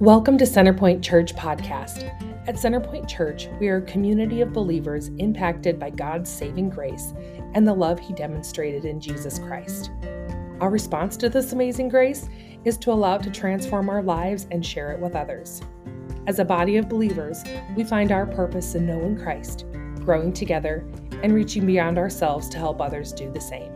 Welcome to Centerpoint Church Podcast. At Centerpoint Church, we are a community of believers impacted by God's saving grace and the love He demonstrated in Jesus Christ. Our response to this amazing grace is to allow it to transform our lives and share it with others. As a body of believers, we find our purpose in knowing Christ, growing together, and reaching beyond ourselves to help others do the same.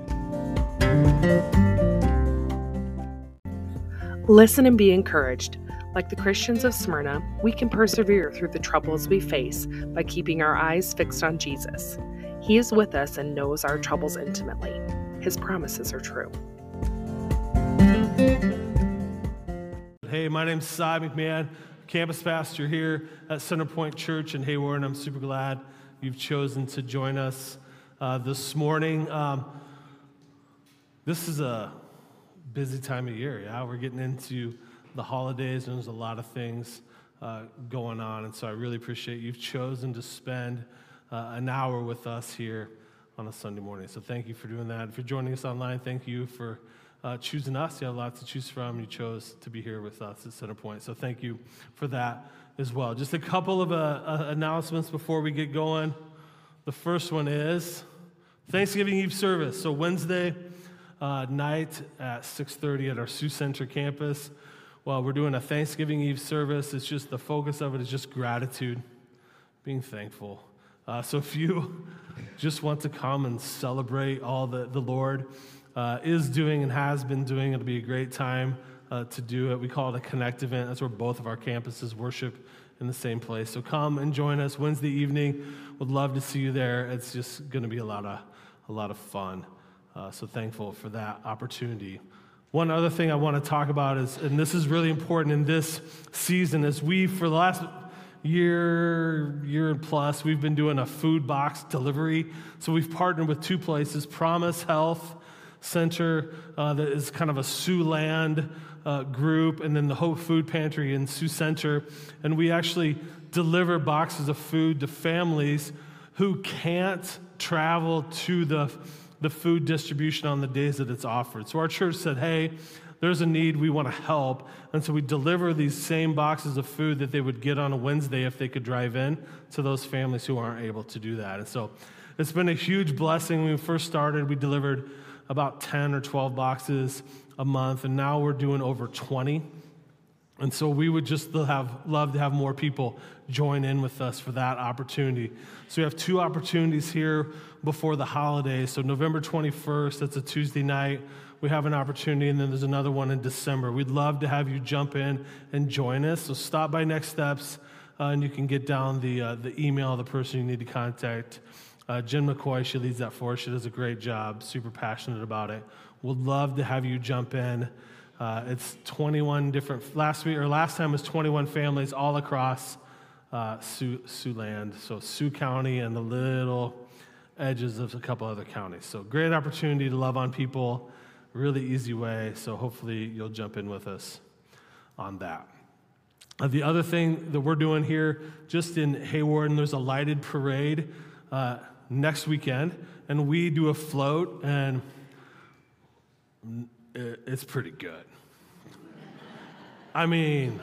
Listen and be encouraged. Like the Christians of Smyrna, we can persevere through the troubles we face by keeping our eyes fixed on Jesus. He is with us and knows our troubles intimately. His promises are true. Hey, my name's Cy McMahon, campus pastor here at Centerpoint Church in Hawarden, and I'm super glad you've chosen to join us uh, this morning. Um, this is a busy time of year, yeah? We're getting into the holidays, and there's a lot of things uh, going on. And so I really appreciate you've chosen to spend uh, an hour with us here on a Sunday morning. So thank you for doing that. If you're joining us online, thank you for uh, choosing us. You have lots to choose from. You chose to be here with us at Centerpoint. So thank you for that as well. Just a couple of uh, uh, announcements before we get going. The first one is Thanksgiving Eve service. So Wednesday uh, night at 6:30 at our Sioux Center campus while we're doing a Thanksgiving Eve service, it's just the focus of it is just gratitude, being thankful. Uh, so if you just want to come and celebrate all that the Lord uh, is doing and has been doing, it'll be a great time uh, to do it. We call it a connect event. That's where both of our campuses worship in the same place. So come and join us Wednesday evening. Would love to see you there. It's just going to be a lot of a lot of fun. Uh, so thankful for that opportunity. One other thing I want to talk about is, and this is really important in this season, is we, for the last year, year and plus, we've been doing a food box delivery. So we've partnered with two places Promise Health Center, uh, that is kind of a Siouxland uh, group, and then the Hope Food Pantry in Sioux Center. And we actually deliver boxes of food to families who can't travel to the the food distribution on the days that it's offered. So our church said, hey, there's a need, we want to help. And so we deliver these same boxes of food that they would get on a Wednesday if they could drive in to those families who aren't able to do that. And so it's been a huge blessing. When we first started, we delivered about 10 or 12 boxes a month, and now we're doing over 20. And so we would just have, love to have more people join in with us for that opportunity. So we have two opportunities here before the holidays. So November 21st, that's a Tuesday night, we have an opportunity, and then there's another one in December. We'd love to have you jump in and join us. So stop by Next Steps, uh, and you can get down the, uh, the email of the person you need to contact. Uh, Jen McCoy, she leads that for us. She does a great job, super passionate about it. We'd love to have you jump in. Uh, it's 21 different, last week, or last time was 21 families all across uh, Sioux, Siouxland, so Sioux County and the little edges of a couple other counties. So great opportunity to love on people, really easy way. So hopefully you'll jump in with us on that. Uh, the other thing that we're doing here, just in Hawarden, and there's a lighted parade uh, next weekend, and we do a float, and it's pretty good. I mean,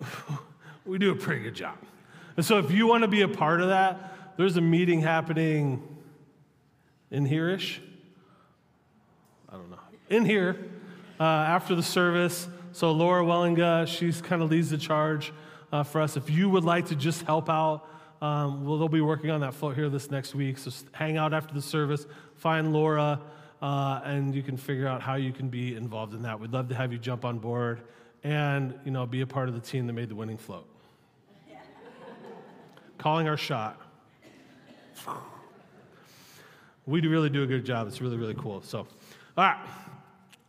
we do a pretty good job. And so if you want to be a part of that, there's a meeting happening in here-ish. I don't know. In here uh, after the service. So Laura Wellinga, she's kind of leads the charge uh, for us. If you would like to just help out, um, well, they'll be working on that float here this next week. So hang out after the service, find Laura uh, and you can figure out how you can be involved in that. We'd love to have you jump on board and you know be a part of the team that made the winning float. Calling our shot. We really do a good job. It's really really cool. So, all right,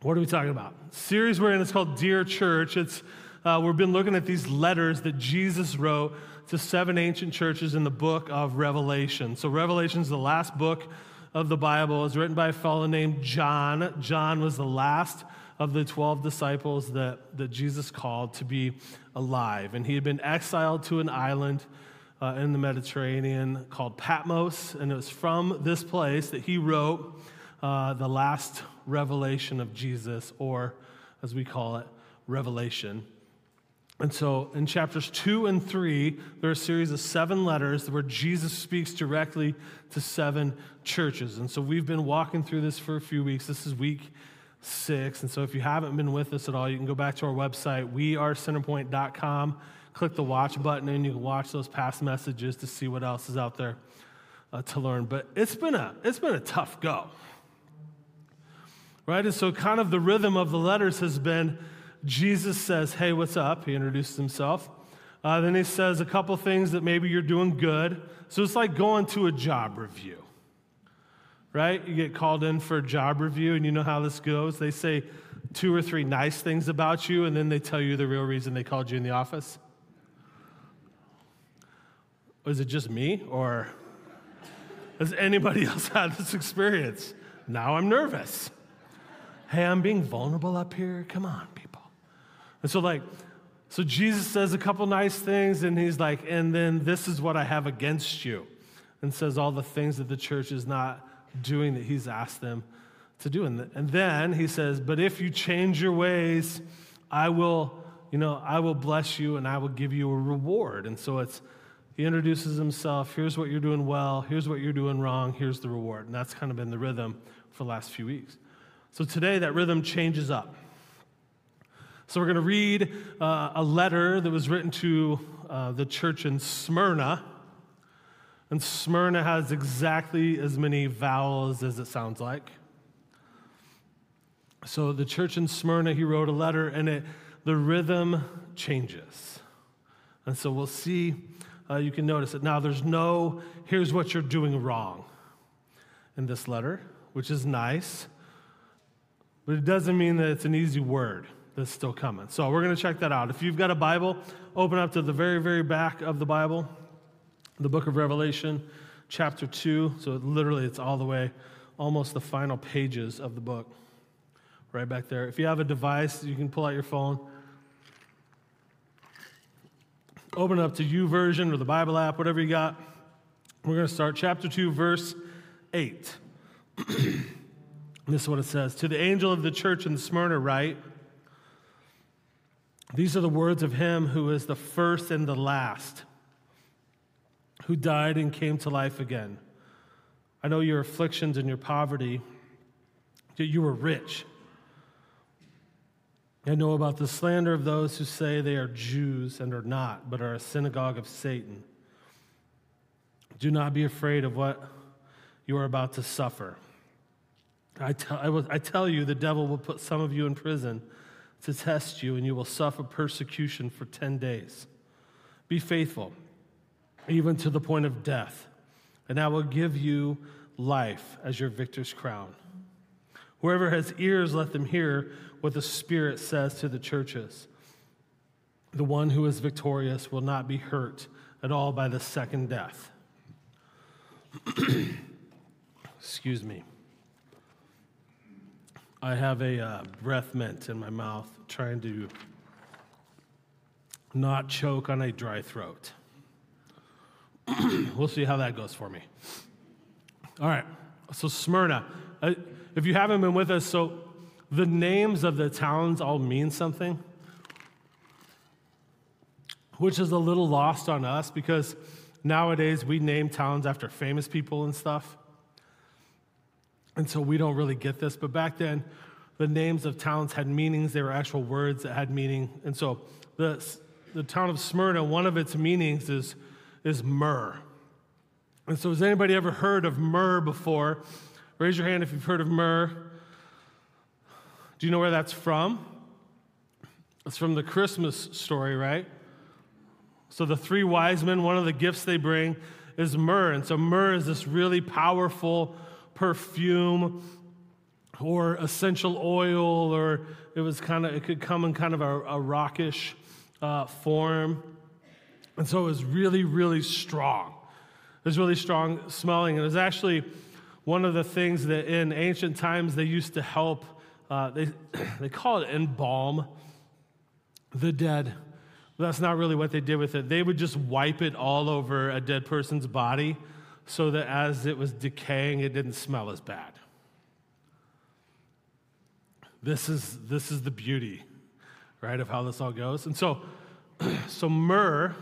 what are we talking about? Series we're in is called Dear Church. It's uh, we've been looking at these letters that Jesus wrote to seven ancient churches in the book of Revelation. So Revelation is the last book of the Bible was written by a fellow named John. John was the last of the 12 disciples that, that Jesus called to be alive. And he had been exiled to an island uh, in the Mediterranean called Patmos. And it was from this place that he wrote uh, the last revelation of Jesus, or as we call it, Revelation. And so in chapters two and three, there are a series of seven letters where Jesus speaks directly to seven churches. And so we've been walking through this for a few weeks. This is week six. And so if you haven't been with us at all, you can go back to our website, wearecenterpoint.com, click the watch button, and you can watch those past messages to see what else is out there uh, to learn. But it's been, a, it's been a tough go. Right? And so, kind of the rhythm of the letters has been Jesus says, Hey, what's up? He introduces himself. Uh, then he says a couple things that maybe you're doing good. So it's like going to a job review, right? You get called in for a job review, and you know how this goes. They say two or three nice things about you, and then they tell you the real reason they called you in the office. Is it just me, or has anybody else had this experience? Now I'm nervous. Hey, I'm being vulnerable up here. Come on, people. And so, like, so Jesus says a couple nice things, and he's like, and then this is what I have against you, and says all the things that the church is not doing that he's asked them to do. And, then he says, but if you change your ways, I will, you know, I will bless you and I will give you a reward. And so it's, he introduces himself. Here's what you're doing well. Here's what you're doing wrong. Here's the reward. And that's kind of been the rhythm for the last few weeks. So today, that rhythm changes up. So we're going to read uh, a letter that was written to uh, the church in Smyrna. And Smyrna has exactly as many vowels as it sounds like. So the church in Smyrna, he wrote a letter, and it, the rhythm changes. And so we'll see, uh, you can notice it. Now, there's no, here's what you're doing wrong in this letter, which is nice, but it doesn't mean that it's an easy word that's still coming. So we're going to check that out. If you've got a Bible, open up to the very, very back of the Bible, the book of Revelation, chapter 2. So literally, it's all the way, almost the final pages of the book, right back there. If you have a device, you can pull out your phone. Open up to YouVersion or the Bible app, whatever you got. We're going to start chapter 2, verse 8. this is what it says To the angel of the church in Smyrna, write, these are the words of him who is the first and the last, who died and came to life again. I know your afflictions and your poverty, yet you were rich. I know about the slander of those who say they are Jews and are not, but are a synagogue of Satan. Do not be afraid of what you are about to suffer. I tell, I, will, I tell you, the devil will put some of you in prison to test you, and you will suffer persecution for 10 days. Be faithful, even to the point of death, and I will give you life as your victor's crown. Whoever has ears, let them hear what the Spirit says to the churches. The one who is victorious will not be hurt at all by the second death. Excuse me. I have a uh, breath mint in my mouth trying to not choke on a dry throat. we'll see how that goes for me. All right, so Smyrna. Uh, if you haven't been with us, so the names of the towns all mean something, which is a little lost on us because nowadays we name towns after famous people and stuff. And so we don't really get this. But back then, the names of towns had meanings. They were actual words that had meaning. And so the, the town of Smyrna, one of its meanings is, is myrrh. And so, has anybody ever heard of myrrh before? Raise your hand if you've heard of myrrh. Do you know where that's from? It's from the Christmas story, right? So, the three wise men, one of the gifts they bring is myrrh. And so, myrrh is this really powerful perfume or essential oil, or it was kind of, it could come in kind of a, a rockish uh, form. And so it was really, really strong. It was really strong smelling. And it was actually one of the things that in ancient times they used to help, uh, they, they call it embalm the dead. That's not really what they did with it. They would just wipe it all over a dead person's body so that as it was decaying, it didn't smell as bad. This is, this is the beauty, right, of how this all goes. And so, so myrrh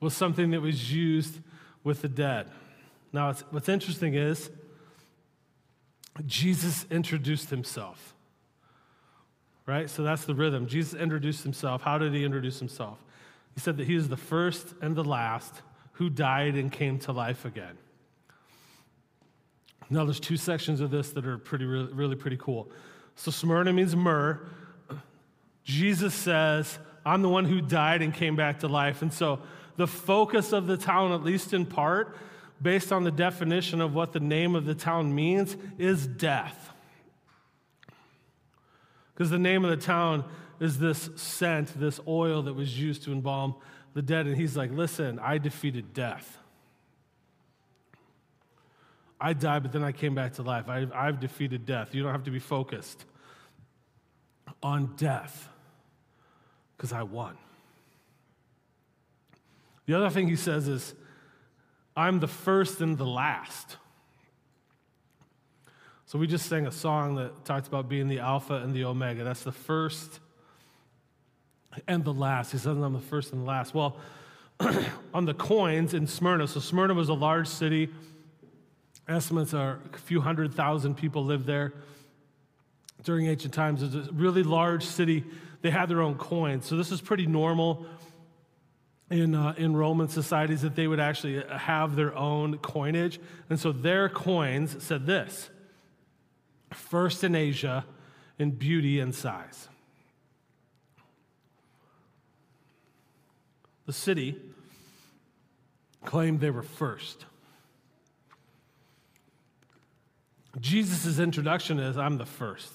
was something that was used with the dead. Now, what's interesting is Jesus introduced himself. Right? So that's the rhythm. Jesus introduced himself. How did he introduce himself? He said that he is the first and the last who died and came to life again. Now, there's two sections of this that are pretty, really, really pretty cool. So, Smyrna means myrrh. Jesus says, I'm the one who died and came back to life. And so, the focus of the town, at least in part, based on the definition of what the name of the town means, is death. Because the name of the town is this scent, this oil that was used to embalm the dead. And he's like, Listen, I defeated death. I died, but then I came back to life. I've, I've defeated death. You don't have to be focused on death because I won. The other thing he says is, I'm the first and the last. So we just sang a song that talked about being the Alpha and the Omega. That's the first and the last. He says, I'm the first and the last. Well, on the coins in Smyrna, so Smyrna was a large city. Estimates are a few hundred thousand people lived there during ancient times. It was a really large city. They had their own coins. So this is pretty normal in, uh, in Roman societies that they would actually have their own coinage. And so their coins said this first in Asia in beauty and size. The city claimed they were first. Jesus' introduction is I'm the first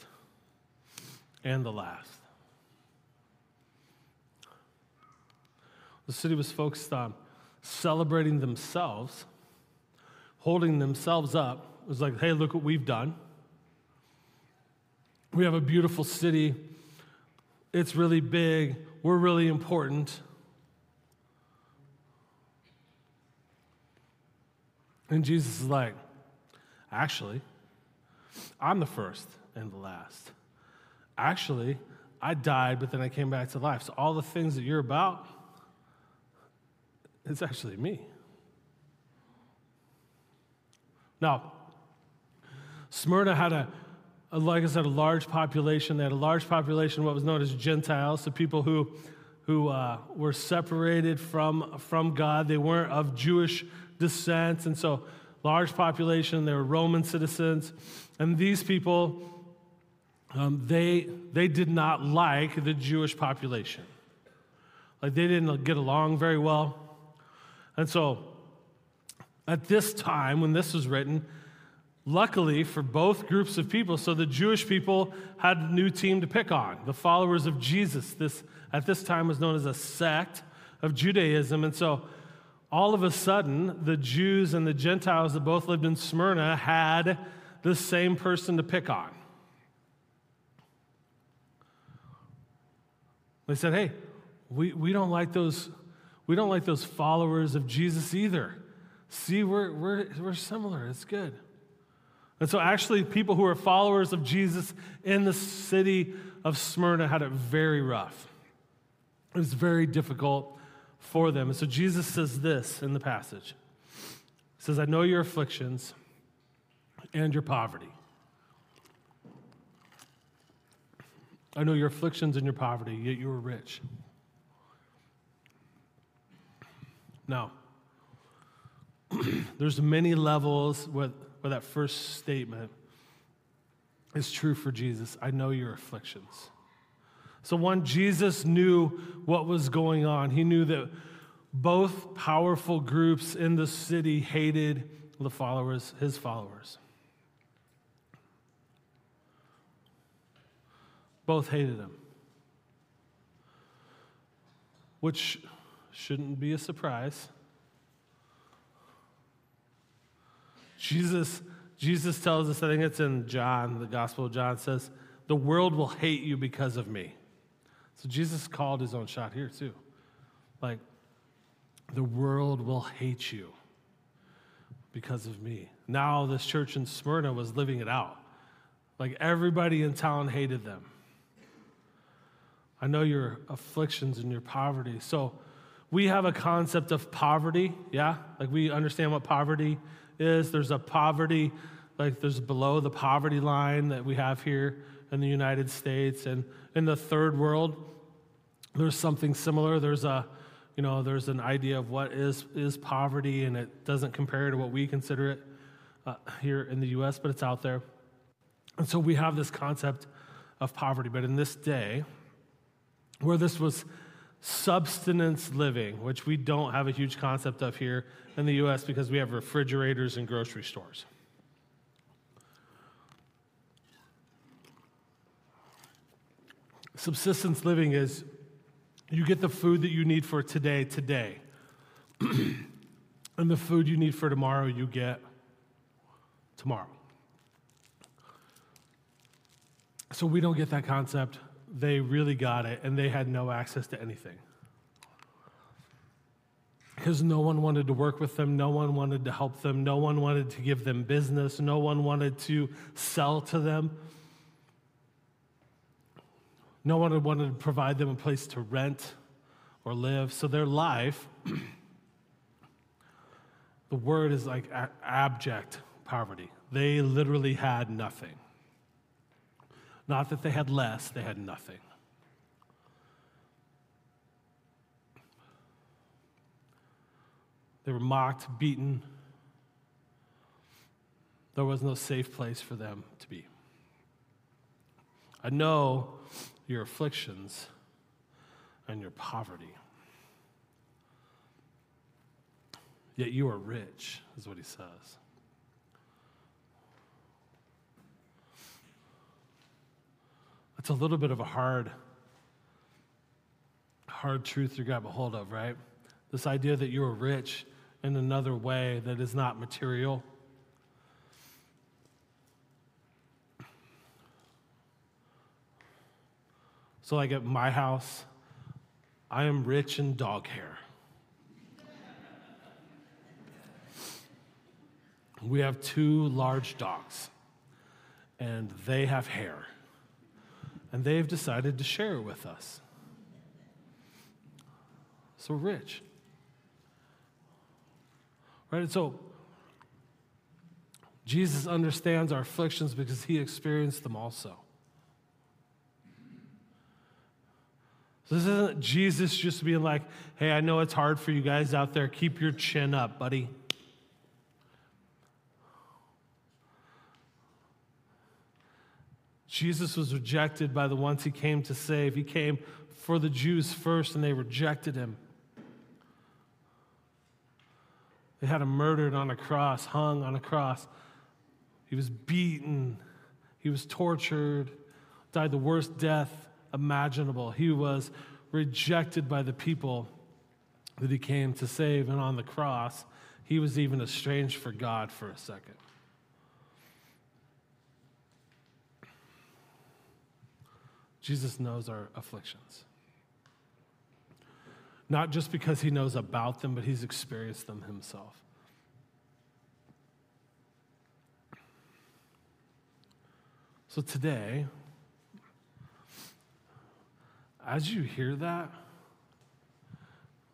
and the last. The city was focused on celebrating themselves, holding themselves up. It was like, hey, look what we've done. We have a beautiful city. It's really big. We're really important. And Jesus is like, actually, I'm the first and the last. Actually, I died, but then I came back to life. So all the things that you're about, it's actually me. Now, Smyrna had a, a, like I said, a large population. They had a large population, what was known as Gentiles, so people who, who uh, were separated from, from God. They weren't of Jewish descent, and so large population. They were Roman citizens, and these people, um, they they did not like the Jewish population. Like they didn't get along very well. And so, at this time, when this was written, luckily for both groups of people, so the Jewish people had a new team to pick on, the followers of Jesus. This, at this time, was known as a sect of Judaism. And so, all of a sudden, the Jews and the Gentiles that both lived in Smyrna had the same person to pick on. They said, hey, we, we don't like those we don't like those followers of Jesus either. See, we're, we're, we're similar. It's good. And so, actually, people who are followers of Jesus in the city of Smyrna had it very rough. It was very difficult for them. And so, Jesus says this in the passage He says, I know your afflictions and your poverty. I know your afflictions and your poverty, yet you are rich. Now, there's many levels where, where that first statement is true for Jesus. I know your afflictions. So, one, Jesus knew what was going on. He knew that both powerful groups in the city hated the followers, his followers. Both hated him. Which Shouldn't be a surprise. Jesus, Jesus tells us, I think it's in John, the Gospel of John says, the world will hate you because of me. So Jesus called his own shot here too. Like, the world will hate you because of me. Now, this church in Smyrna was living it out. Like, everybody in town hated them. I know your afflictions and your poverty. So we have a concept of poverty, yeah? Like we understand what poverty is. There's a poverty, like there's below the poverty line that we have here in the United States. And in the third world, there's something similar. There's a, you know, there's an idea of what is, is poverty, and it doesn't compare to what we consider it uh, here in the US, but it's out there. And so we have this concept of poverty. But in this day, where this was subsistence living, which we don't have a huge concept of here in the US because we have refrigerators and grocery stores. Subsistence living is you get the food that you need for today, today. and the food you need for tomorrow, you get tomorrow. So we don't get that concept. They really got it, and they had no access to anything. Because no one wanted to work with them, no one wanted to help them, no one wanted to give them business, no one wanted to sell to them. No one wanted to provide them a place to rent or live. So their life, the word is like abject poverty. They literally had nothing. Not that they had less, they had nothing. They were mocked, beaten. There was no safe place for them to be. I know your afflictions and your poverty. Yet you are rich, is what he says. It's a little bit of a hard, hard truth to grab a hold of, right? This idea that you are rich in another way that is not material. So, like at my house, I am rich in dog hair. We have two large dogs, and they have hair and they've decided to share it with us. So rich. Right? And so Jesus understands our afflictions because he experienced them also. This isn't Jesus just being like, hey, I know it's hard for you guys out there. Keep your chin up, buddy. Jesus was rejected by the ones he came to save. He came for the Jews first, and they rejected him. They had him murdered on a cross, hung on a cross. He was beaten, he was tortured, died the worst death imaginable. He was rejected by the people that he came to save, and on the cross, he was even estranged for God for a second. Jesus knows our afflictions. Not just because he knows about them, but he's experienced them himself. So today, as you hear that,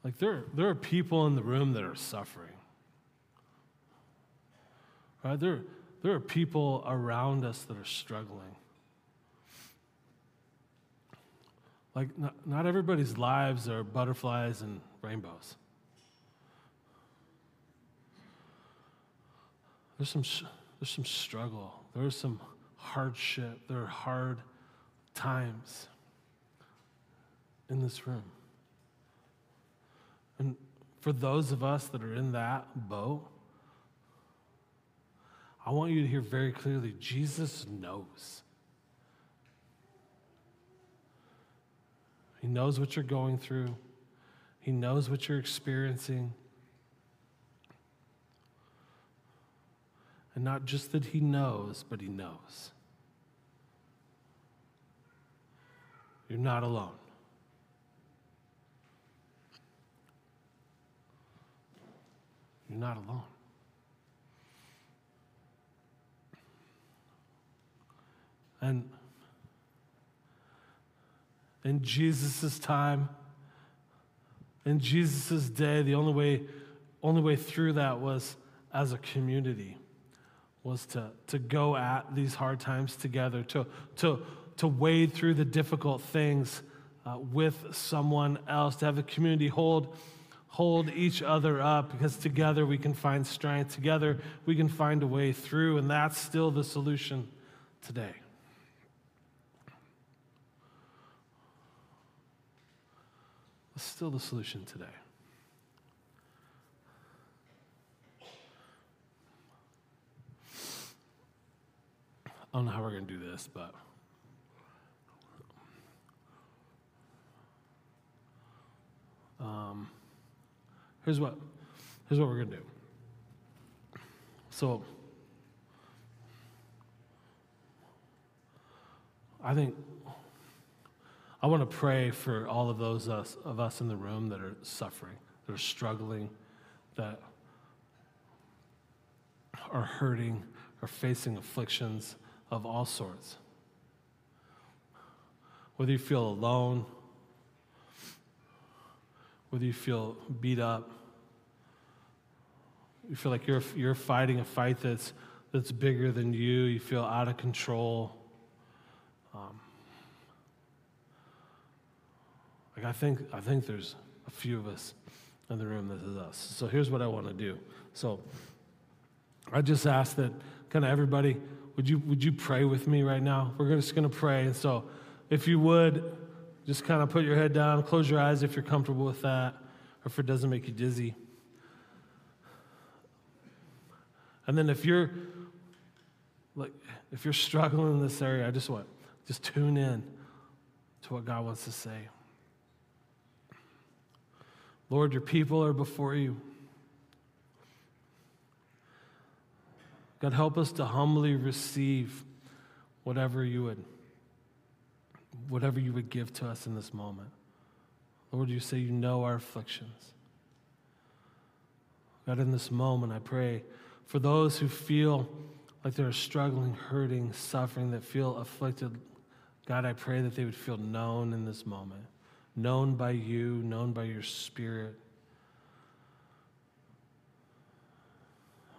like there, there are people in the room that are suffering. Right? There, there are people around us that are struggling. Like, not, not everybody's lives are butterflies and rainbows. There's some, there's some struggle, there's some hardship, there are hard times in this room. And for those of us that are in that boat, I want you to hear very clearly Jesus knows. He knows what you're going through, He knows what you're experiencing. And not just that He knows, but He knows. You're not alone. You're not alone. And in Jesus' time, in Jesus' day, the only way, only way through that was as a community, was to, to go at these hard times together, to, to, to wade through the difficult things uh, with someone else, to have a community hold, hold each other up, because together we can find strength, together we can find a way through, and that's still the solution today. It's still the solution today. I don't know how we're going to do this, but um, here's what here's what we're going to do. So I think I want to pray for all of those us, of us in the room that are suffering, that are struggling, that are hurting, are facing afflictions of all sorts. Whether you feel alone, whether you feel beat up, you feel like you're, you're fighting a fight that's, that's bigger than you, you feel out of control. Um, like I think, I think there's a few of us in the room that is us. So here's what I want to do. So I just ask that kind of everybody, would you, would you pray with me right now? We're just going to pray. And so if you would, just kind of put your head down, close your eyes if you're comfortable with that, or if it doesn't make you dizzy. And then if you're like if you're struggling in this area, I just want just tune in to what God wants to say. Lord, your people are before you. God, help us to humbly receive whatever you would whatever you would give to us in this moment. Lord, you say you know our afflictions. God, in this moment, I pray for those who feel like they're struggling, hurting, suffering, that feel afflicted. God, I pray that they would feel known in this moment, known by you, known by your spirit.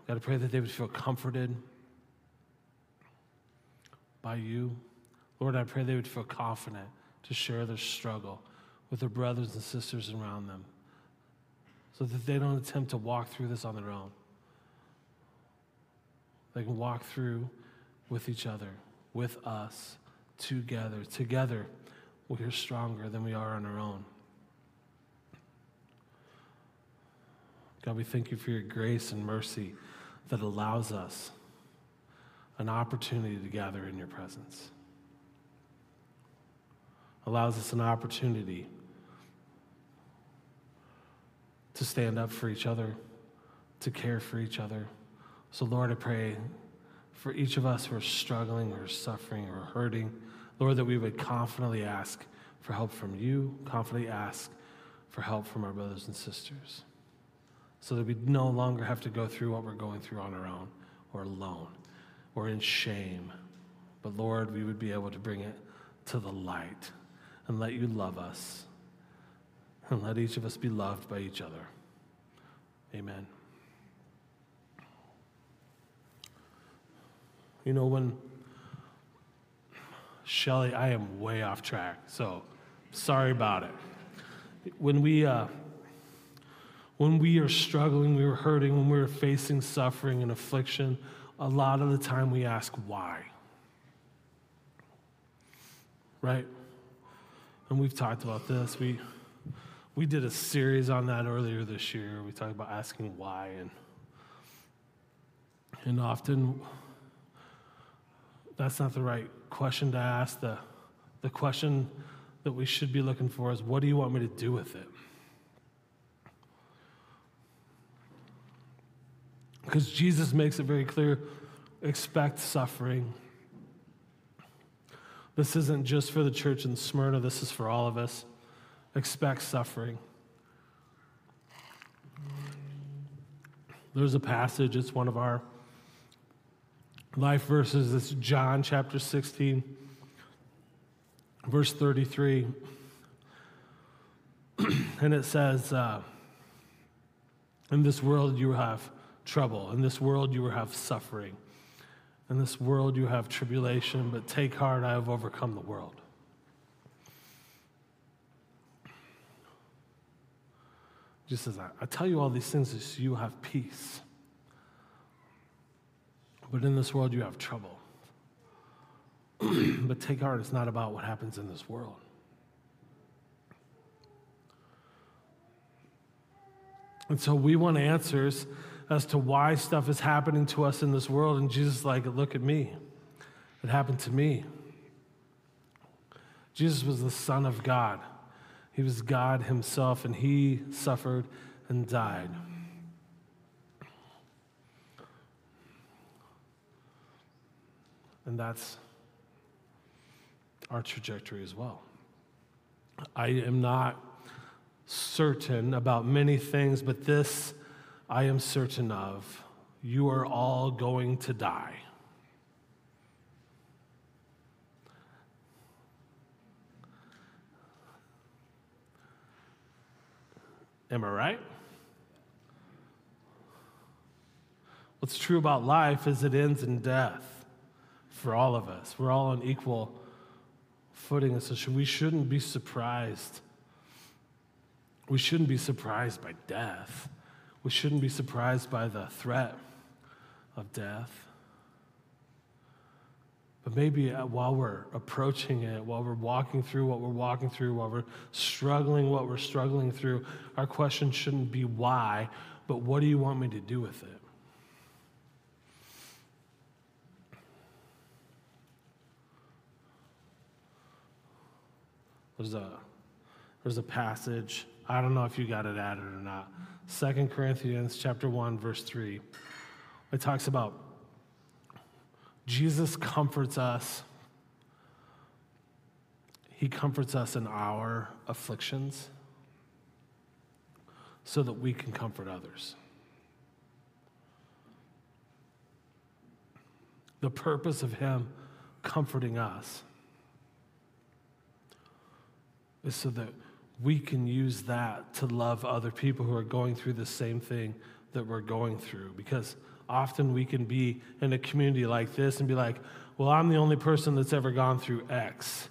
God, I pray that they would feel comforted by you. Lord, I pray they would feel confident to share their struggle with their brothers and sisters around them so that they don't attempt to walk through this on their own. They can walk through with each other, with us, together. Together, we are stronger than we are on our own. God, we thank you for your grace and mercy that allows us an opportunity to gather in your presence. Allows us an opportunity to stand up for each other, to care for each other. So, Lord, I pray for each of us who are struggling or suffering or hurting, Lord, that we would confidently ask for help from you, confidently ask for help from our brothers and sisters, so that we no longer have to go through what we're going through on our own or alone or in shame. But Lord, we would be able to bring it to the light and let you love us and let each of us be loved by each other. Amen. You know, when Shelly, I am way off track, so sorry about it. When we, uh, when we are struggling, we are hurting, when we're facing suffering and affliction, a lot of the time we ask why. Right? And we've talked about this. We, we did a series on that earlier this year. We talked about asking why. And, and often that's not the right question to ask. The, the question that we should be looking for is what do you want me to do with it? Because Jesus makes it very clear expect suffering. This isn't just for the church in Smyrna, this is for all of us. Expect suffering. There's a passage, it's one of our life verses. It's John chapter 16. verse 33, and it says, uh, In this world you have trouble, in this world you will have suffering, in this world you have tribulation, but take heart, I have overcome the world. Jesus says, I, I tell you all these things so you have peace. But in this world you have trouble. but take heart, it's not about what happens in this world. And so we want answers as to why stuff is happening to us in this world. And Jesus like, look at me. It happened to me. Jesus was the Son of God. He was God Himself, and He suffered and died. And that's our trajectory as well. I am not certain about many things, but this I am certain of. You are all going to die. Am I right? What's true about life is it ends in death for all of us. We're all on equal footing, and so we shouldn't be surprised. We shouldn't be surprised by death. We shouldn't be surprised by the threat of death. But maybe uh, while we're approaching it, while we're walking through what we're walking through, while we're struggling what we're struggling through, our question shouldn't be why, but what do you want me to do with it? There's a, there's a passage, I don't know if you got it added or not. Second Corinthians chapter 1, verse 3. It talks about Jesus comforts us. He comforts us in our afflictions so that we can comfort others. The purpose of Him comforting us is so that we can use that to love other people who are going through the same thing that we're going through. Because often we can be in a community like this and be like, well, I'm the only person that's ever gone through X.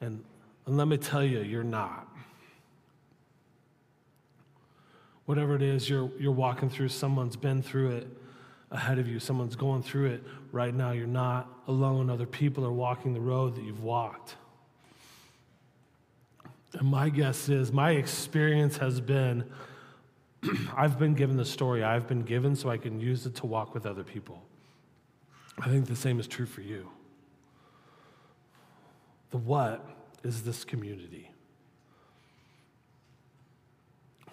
And, and let me tell you, you're not. Whatever it is you're, you're walking through, someone's been through it ahead of you, someone's going through it right now. You're not alone. Other people are walking the road that you've walked. And my guess is, my experience has been I've been given the story I've been given so I can use it to walk with other people. I think the same is true for you. The what is this community?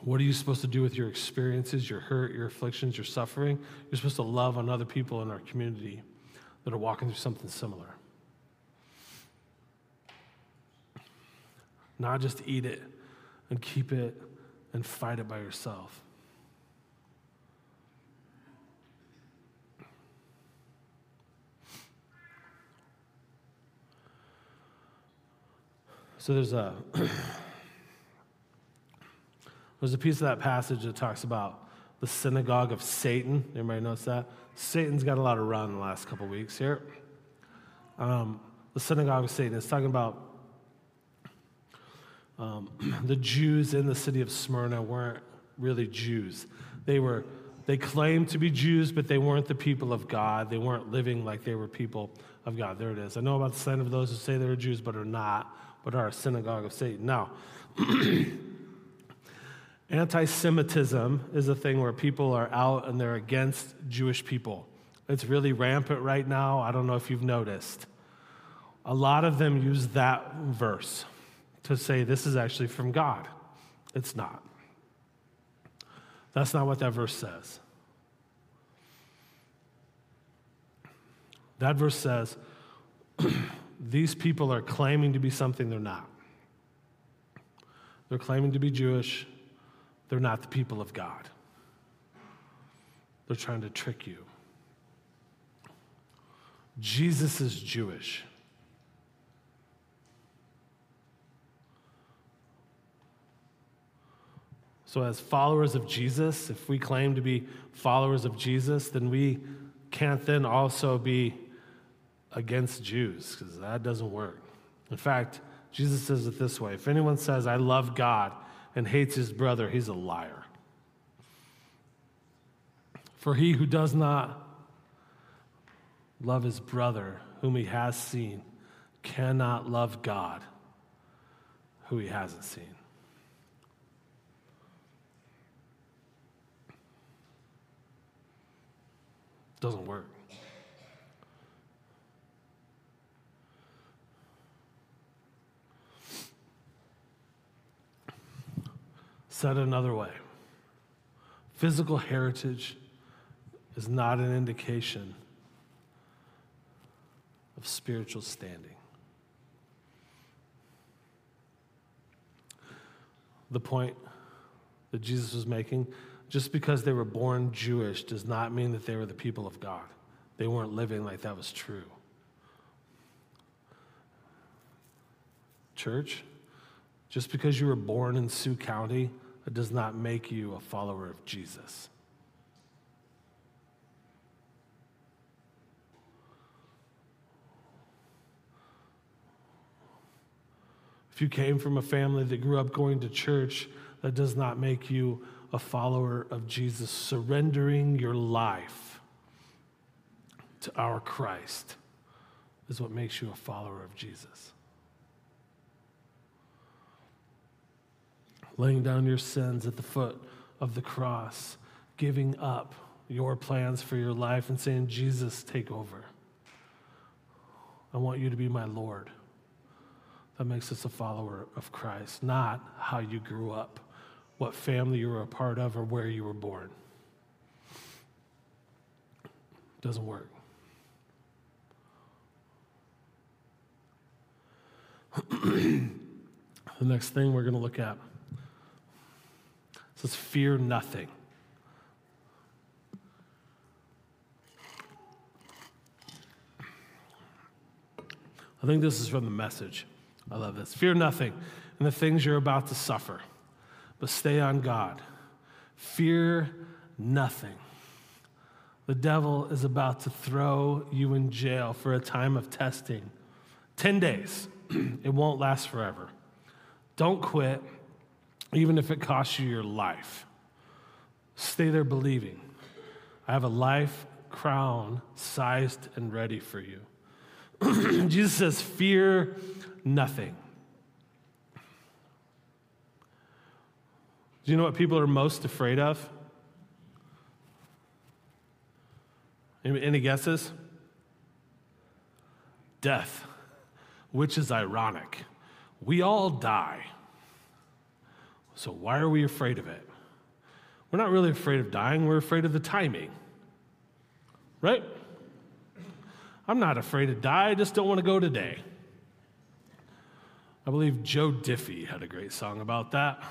What are you supposed to do with your experiences, your hurt, your afflictions, your suffering? You're supposed to love on other people in our community that are walking through something similar. Not just eat it and keep it and fight it by yourself. So there's a there's a piece of that passage that talks about the synagogue of Satan. Anybody notice that? Satan's got a lot of run the last couple weeks here. Um, the synagogue of Satan. is talking about um, the Jews in the city of Smyrna weren't really Jews. They were they claimed to be Jews, but they weren't the people of God. They weren't living like they were people of God. There it is. I know about the sign of those who say they're Jews but are not but are a synagogue of Satan. Now, anti Semitism is a thing where people are out and they're against Jewish people. It's really rampant right now. I don't know if you've noticed. A lot of them use that verse to say this is actually from God. It's not. That's not what that verse says. That verse says, these people are claiming to be something they're not. They're claiming to be Jewish, they're not the people of God. They're trying to trick you. Jesus is Jewish. So, as followers of Jesus, if we claim to be followers of Jesus, then we can't then also be against Jews, because that doesn't work. In fact, Jesus says it this way If anyone says, I love God, and hates his brother, he's a liar. For he who does not love his brother, whom he has seen, cannot love God, who he hasn't seen. Doesn't work. Said another way physical heritage is not an indication of spiritual standing. The point that Jesus was making just because they were born Jewish does not mean that they were the people of God. They weren't living like that was true. Church, just because you were born in Sioux County, it does not make you a follower of Jesus. If you came from a family that grew up going to church, that does not make you a follower of Jesus. Surrendering your life to our Christ is what makes you a follower of Jesus. Laying down your sins at the foot of the cross, giving up your plans for your life and saying, Jesus, take over. I want you to be my Lord that makes us a follower of Christ, not how you grew up, what family you were a part of, or where you were born. Doesn't work. the next thing we're going to look at says, Fear nothing. I think this is from the message. I love this. Fear nothing and the things you're about to suffer, but stay on God. Fear nothing. The devil is about to throw you in jail for a time of testing. 10 days. it won't last forever. Don't quit, even if it costs you your life. Stay there believing. I have a life crown sized and ready for you. Jesus says, Fear nothing. Do you know what people are most afraid of? Any guesses? Death, which is ironic. We all die. So, why are we afraid of it? We're not really afraid of dying, we're afraid of the timing. Right? I'm not afraid to die, I just don't want to go today. I believe Joe Diffie had a great song about that.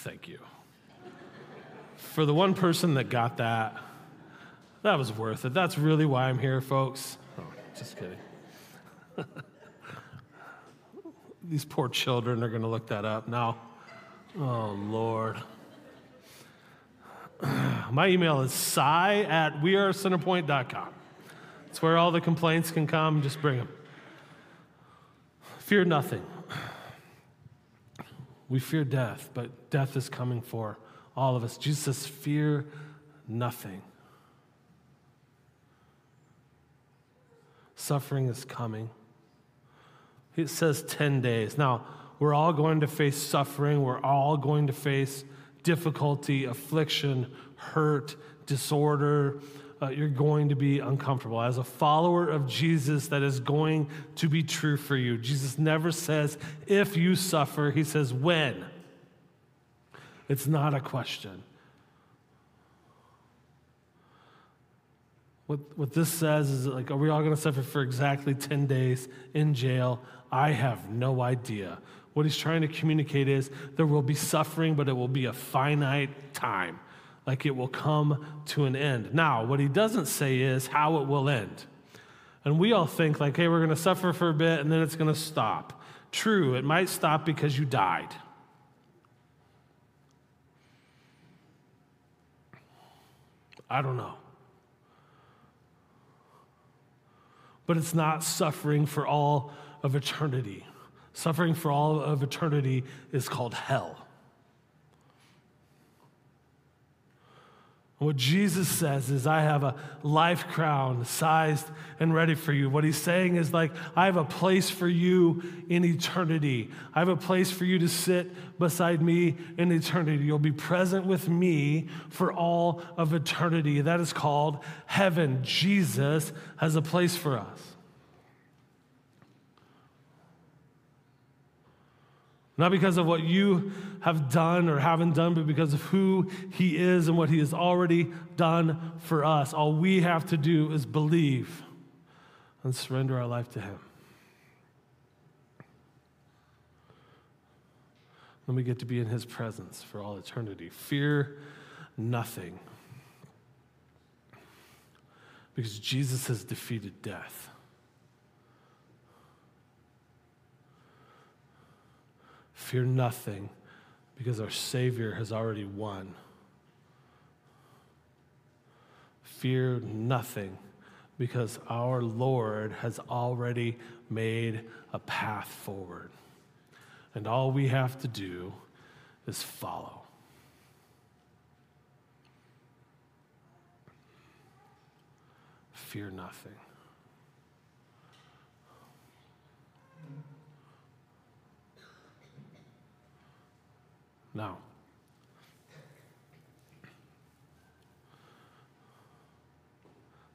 Thank you. For the one person that got that, that was worth it. That's really why I'm here, folks. Oh, just kidding. These poor children are going to look that up now. Oh, Lord. My email is sigh at wearecenterpoint.com. It's where all the complaints can come. Just bring them. Fear nothing. We fear death, but death is coming for all of us. Jesus says, Fear nothing. Suffering is coming. It says 10 days. Now, we're all going to face suffering. We're all going to face difficulty, affliction, hurt, disorder, uh, you're going to be uncomfortable. As a follower of Jesus, that is going to be true for you. Jesus never says, if you suffer, he says, when. It's not a question. What, what this says is like, are we all going to suffer for exactly 10 days in jail? I have no idea. What he's trying to communicate is there will be suffering, but it will be a finite time like it will come to an end. Now, what he doesn't say is how it will end. And we all think, like, hey, we're going to suffer for a bit and then it's going to stop. True, it might stop because you died. I don't know. But it's not suffering for all of eternity. Suffering for all of eternity is called hell. What Jesus says is, I have a life crown sized and ready for you. What he's saying is, like, I have a place for you in eternity. I have a place for you to sit beside me in eternity. You'll be present with me for all of eternity. That is called heaven. Jesus has a place for us. Not because of what you have done or haven't done, but because of who He is and what He has already done for us. All we have to do is believe and surrender our life to Him. Then we get to be in His presence for all eternity. Fear nothing. Because Jesus has defeated death. Fear nothing because our Savior has already won. Fear nothing because our Lord has already made a path forward. And all we have to do is follow. Fear nothing. Now,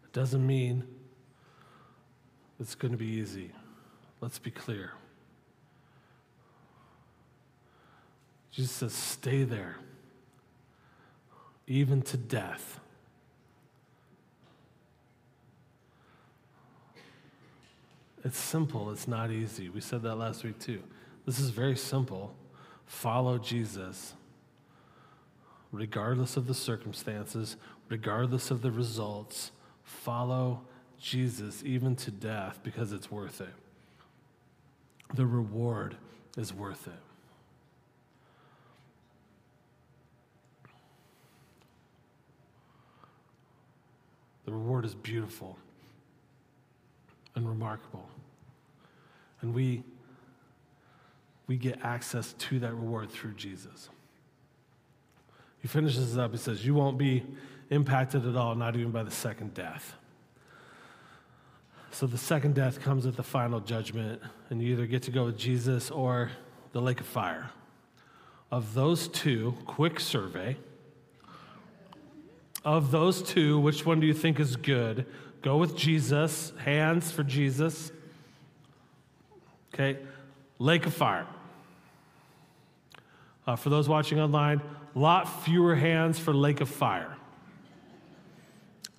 it doesn't mean it's going to be easy. Let's be clear. Jesus says, stay there, even to death. It's simple, it's not easy. We said that last week too. This is very simple follow Jesus regardless of the circumstances, regardless of the results. Follow Jesus even to death because it's worth it. The reward is worth it. The reward is beautiful and remarkable. And we we get access to that reward through Jesus. He finishes this up. He says, You won't be impacted at all, not even by the second death. So the second death comes at the final judgment, and you either get to go with Jesus or the lake of fire. Of those two, quick survey. Of those two, which one do you think is good? Go with Jesus, hands for Jesus. Okay, lake of fire. Uh, for those watching online, a lot fewer hands for Lake of Fire.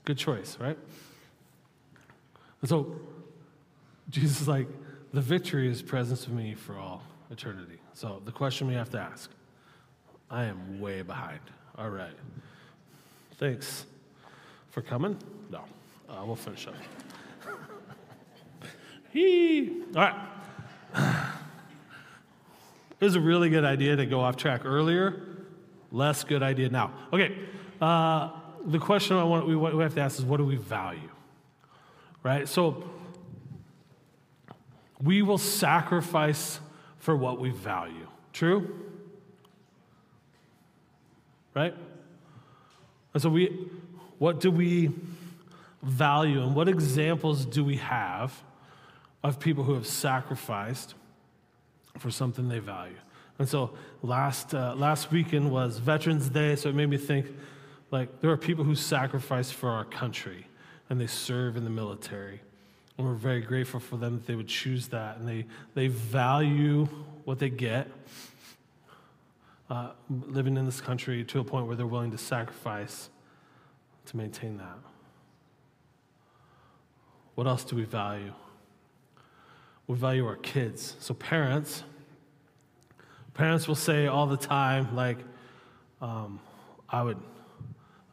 Good choice, right? And so Jesus is like, the victory is present with me for all eternity. So the question we have to ask I am way behind. All right. Thanks for coming. No, uh, we'll finish up. He all right. It was a really good idea to go off track earlier. Less good idea now. Okay, uh, the question I want we, we have to ask is what do we value? Right? So we will sacrifice for what we value. True? Right? And so we what do we value and what examples do we have of people who have sacrificed for something they value. And so last, uh, last weekend was Veterans Day, so it made me think like there are people who sacrifice for our country and they serve in the military. And we're very grateful for them that they would choose that and they, they value what they get uh, living in this country to a point where they're willing to sacrifice to maintain that. What else do we value? We value our kids. So, parents, parents will say all the time, like, um, I would,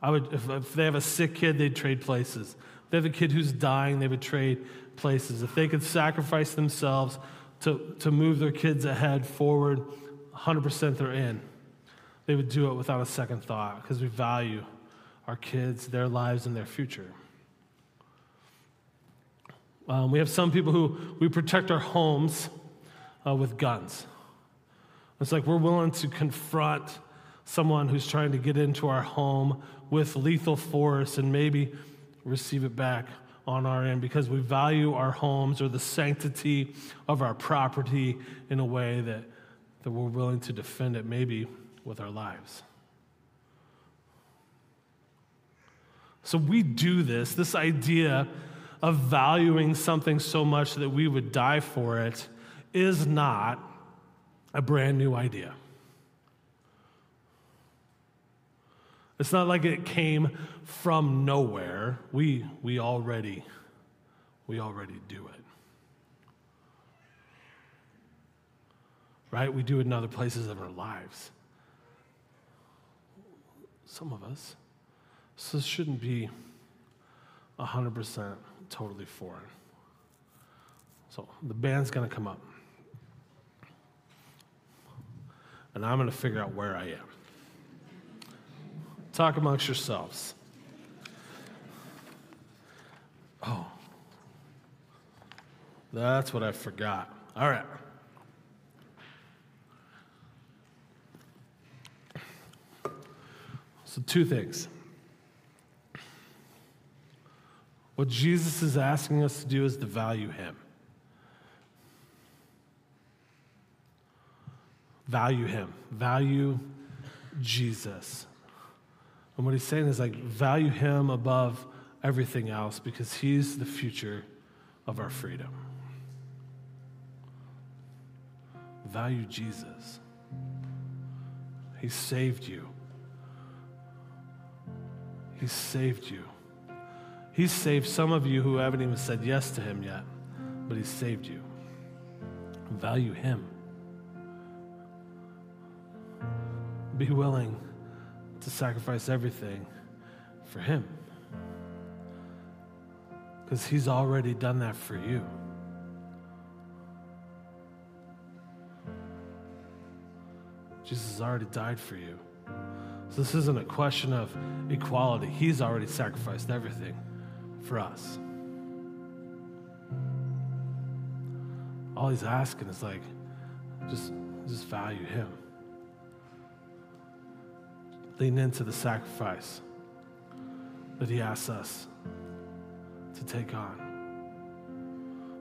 I would, if, if they have a sick kid, they'd trade places. If they have a kid who's dying, they would trade places. If they could sacrifice themselves to, to move their kids ahead, forward, 100% they're in. They would do it without a second thought because we value our kids, their lives, and their future. Um, we have some people who we protect our homes uh, with guns. It's like we're willing to confront someone who's trying to get into our home with lethal force and maybe receive it back on our end because we value our homes or the sanctity of our property in a way that, that we're willing to defend it, maybe with our lives. So we do this, this idea of valuing something so much that we would die for it is not a brand new idea. It's not like it came from nowhere. We, we already we already do it. Right? We do it in other places of our lives. Some of us. So this shouldn't be 100% totally foreign. So the band's going to come up. And I'm going to figure out where I am. Talk amongst yourselves. Oh, that's what I forgot. All right. So, two things. What Jesus is asking us to do is to value Him. Value Him. Value Jesus. And what He's saying is like, value Him above everything else because He's the future of our freedom. Value Jesus. He saved you. He saved you. He's saved some of you who haven't even said yes to Him yet, but He saved you. Value Him. Be willing to sacrifice everything for Him. Because He's already done that for you. Jesus already died for you. So this isn't a question of equality. He's already sacrificed everything for us. All he's asking is like, just, just value him. Lean into the sacrifice that he asks us to take on.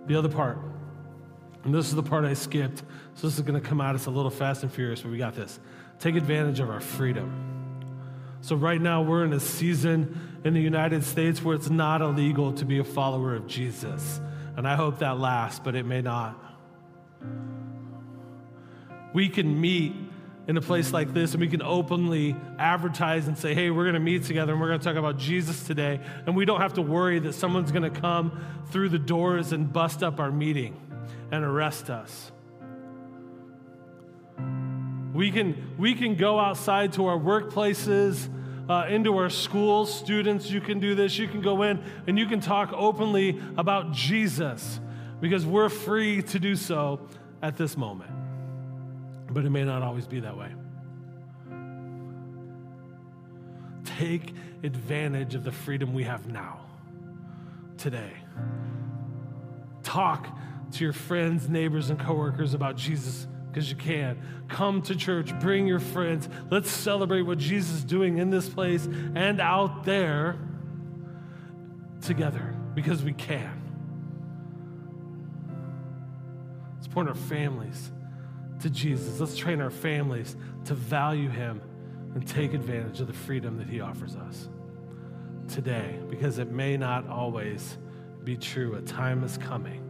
The other part, and this is the part I skipped, so this is going to come out. It's a little fast and furious, but we got this. Take advantage of our freedom. So, right now, we're in a season in the United States where it's not illegal to be a follower of Jesus. And I hope that lasts, but it may not. We can meet in a place like this and we can openly advertise and say, hey, we're going to meet together and we're going to talk about Jesus today. And we don't have to worry that someone's going to come through the doors and bust up our meeting and arrest us. We can, we can go outside to our workplaces, uh, into our schools. Students, you can do this. You can go in and you can talk openly about Jesus because we're free to do so at this moment. But it may not always be that way. Take advantage of the freedom we have now, today. Talk to your friends, neighbors, and coworkers about Jesus because you can. Come to church, bring your friends. Let's celebrate what Jesus is doing in this place and out there together because we can. Let's point our families to Jesus. Let's train our families to value Him and take advantage of the freedom that He offers us today because it may not always be true. A time is coming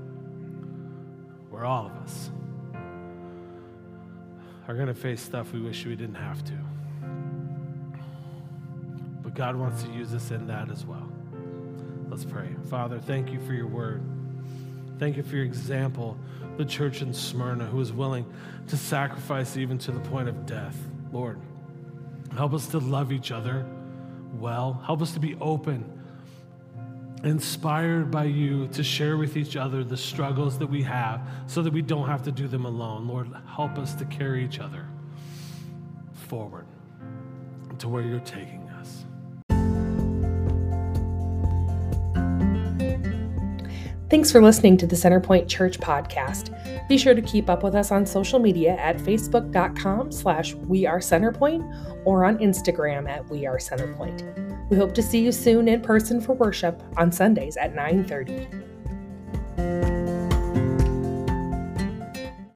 where all of us are going to face stuff we wish we didn't have to. But God wants to use us in that as well. Let's pray. Father, thank you for your word. Thank you for your example, the church in Smyrna who was willing to sacrifice even to the point of death. Lord, help us to love each other well. Help us to be open inspired by you to share with each other the struggles that we have so that we don't have to do them alone. Lord, help us to carry each other forward to where you're taking us. Thanks for listening to the Centerpoint Church podcast. Be sure to keep up with us on social media at facebook.com slash we are centerpoint or on Instagram at we are centerpoint. We hope to see you soon in person for worship on Sundays at 9:30.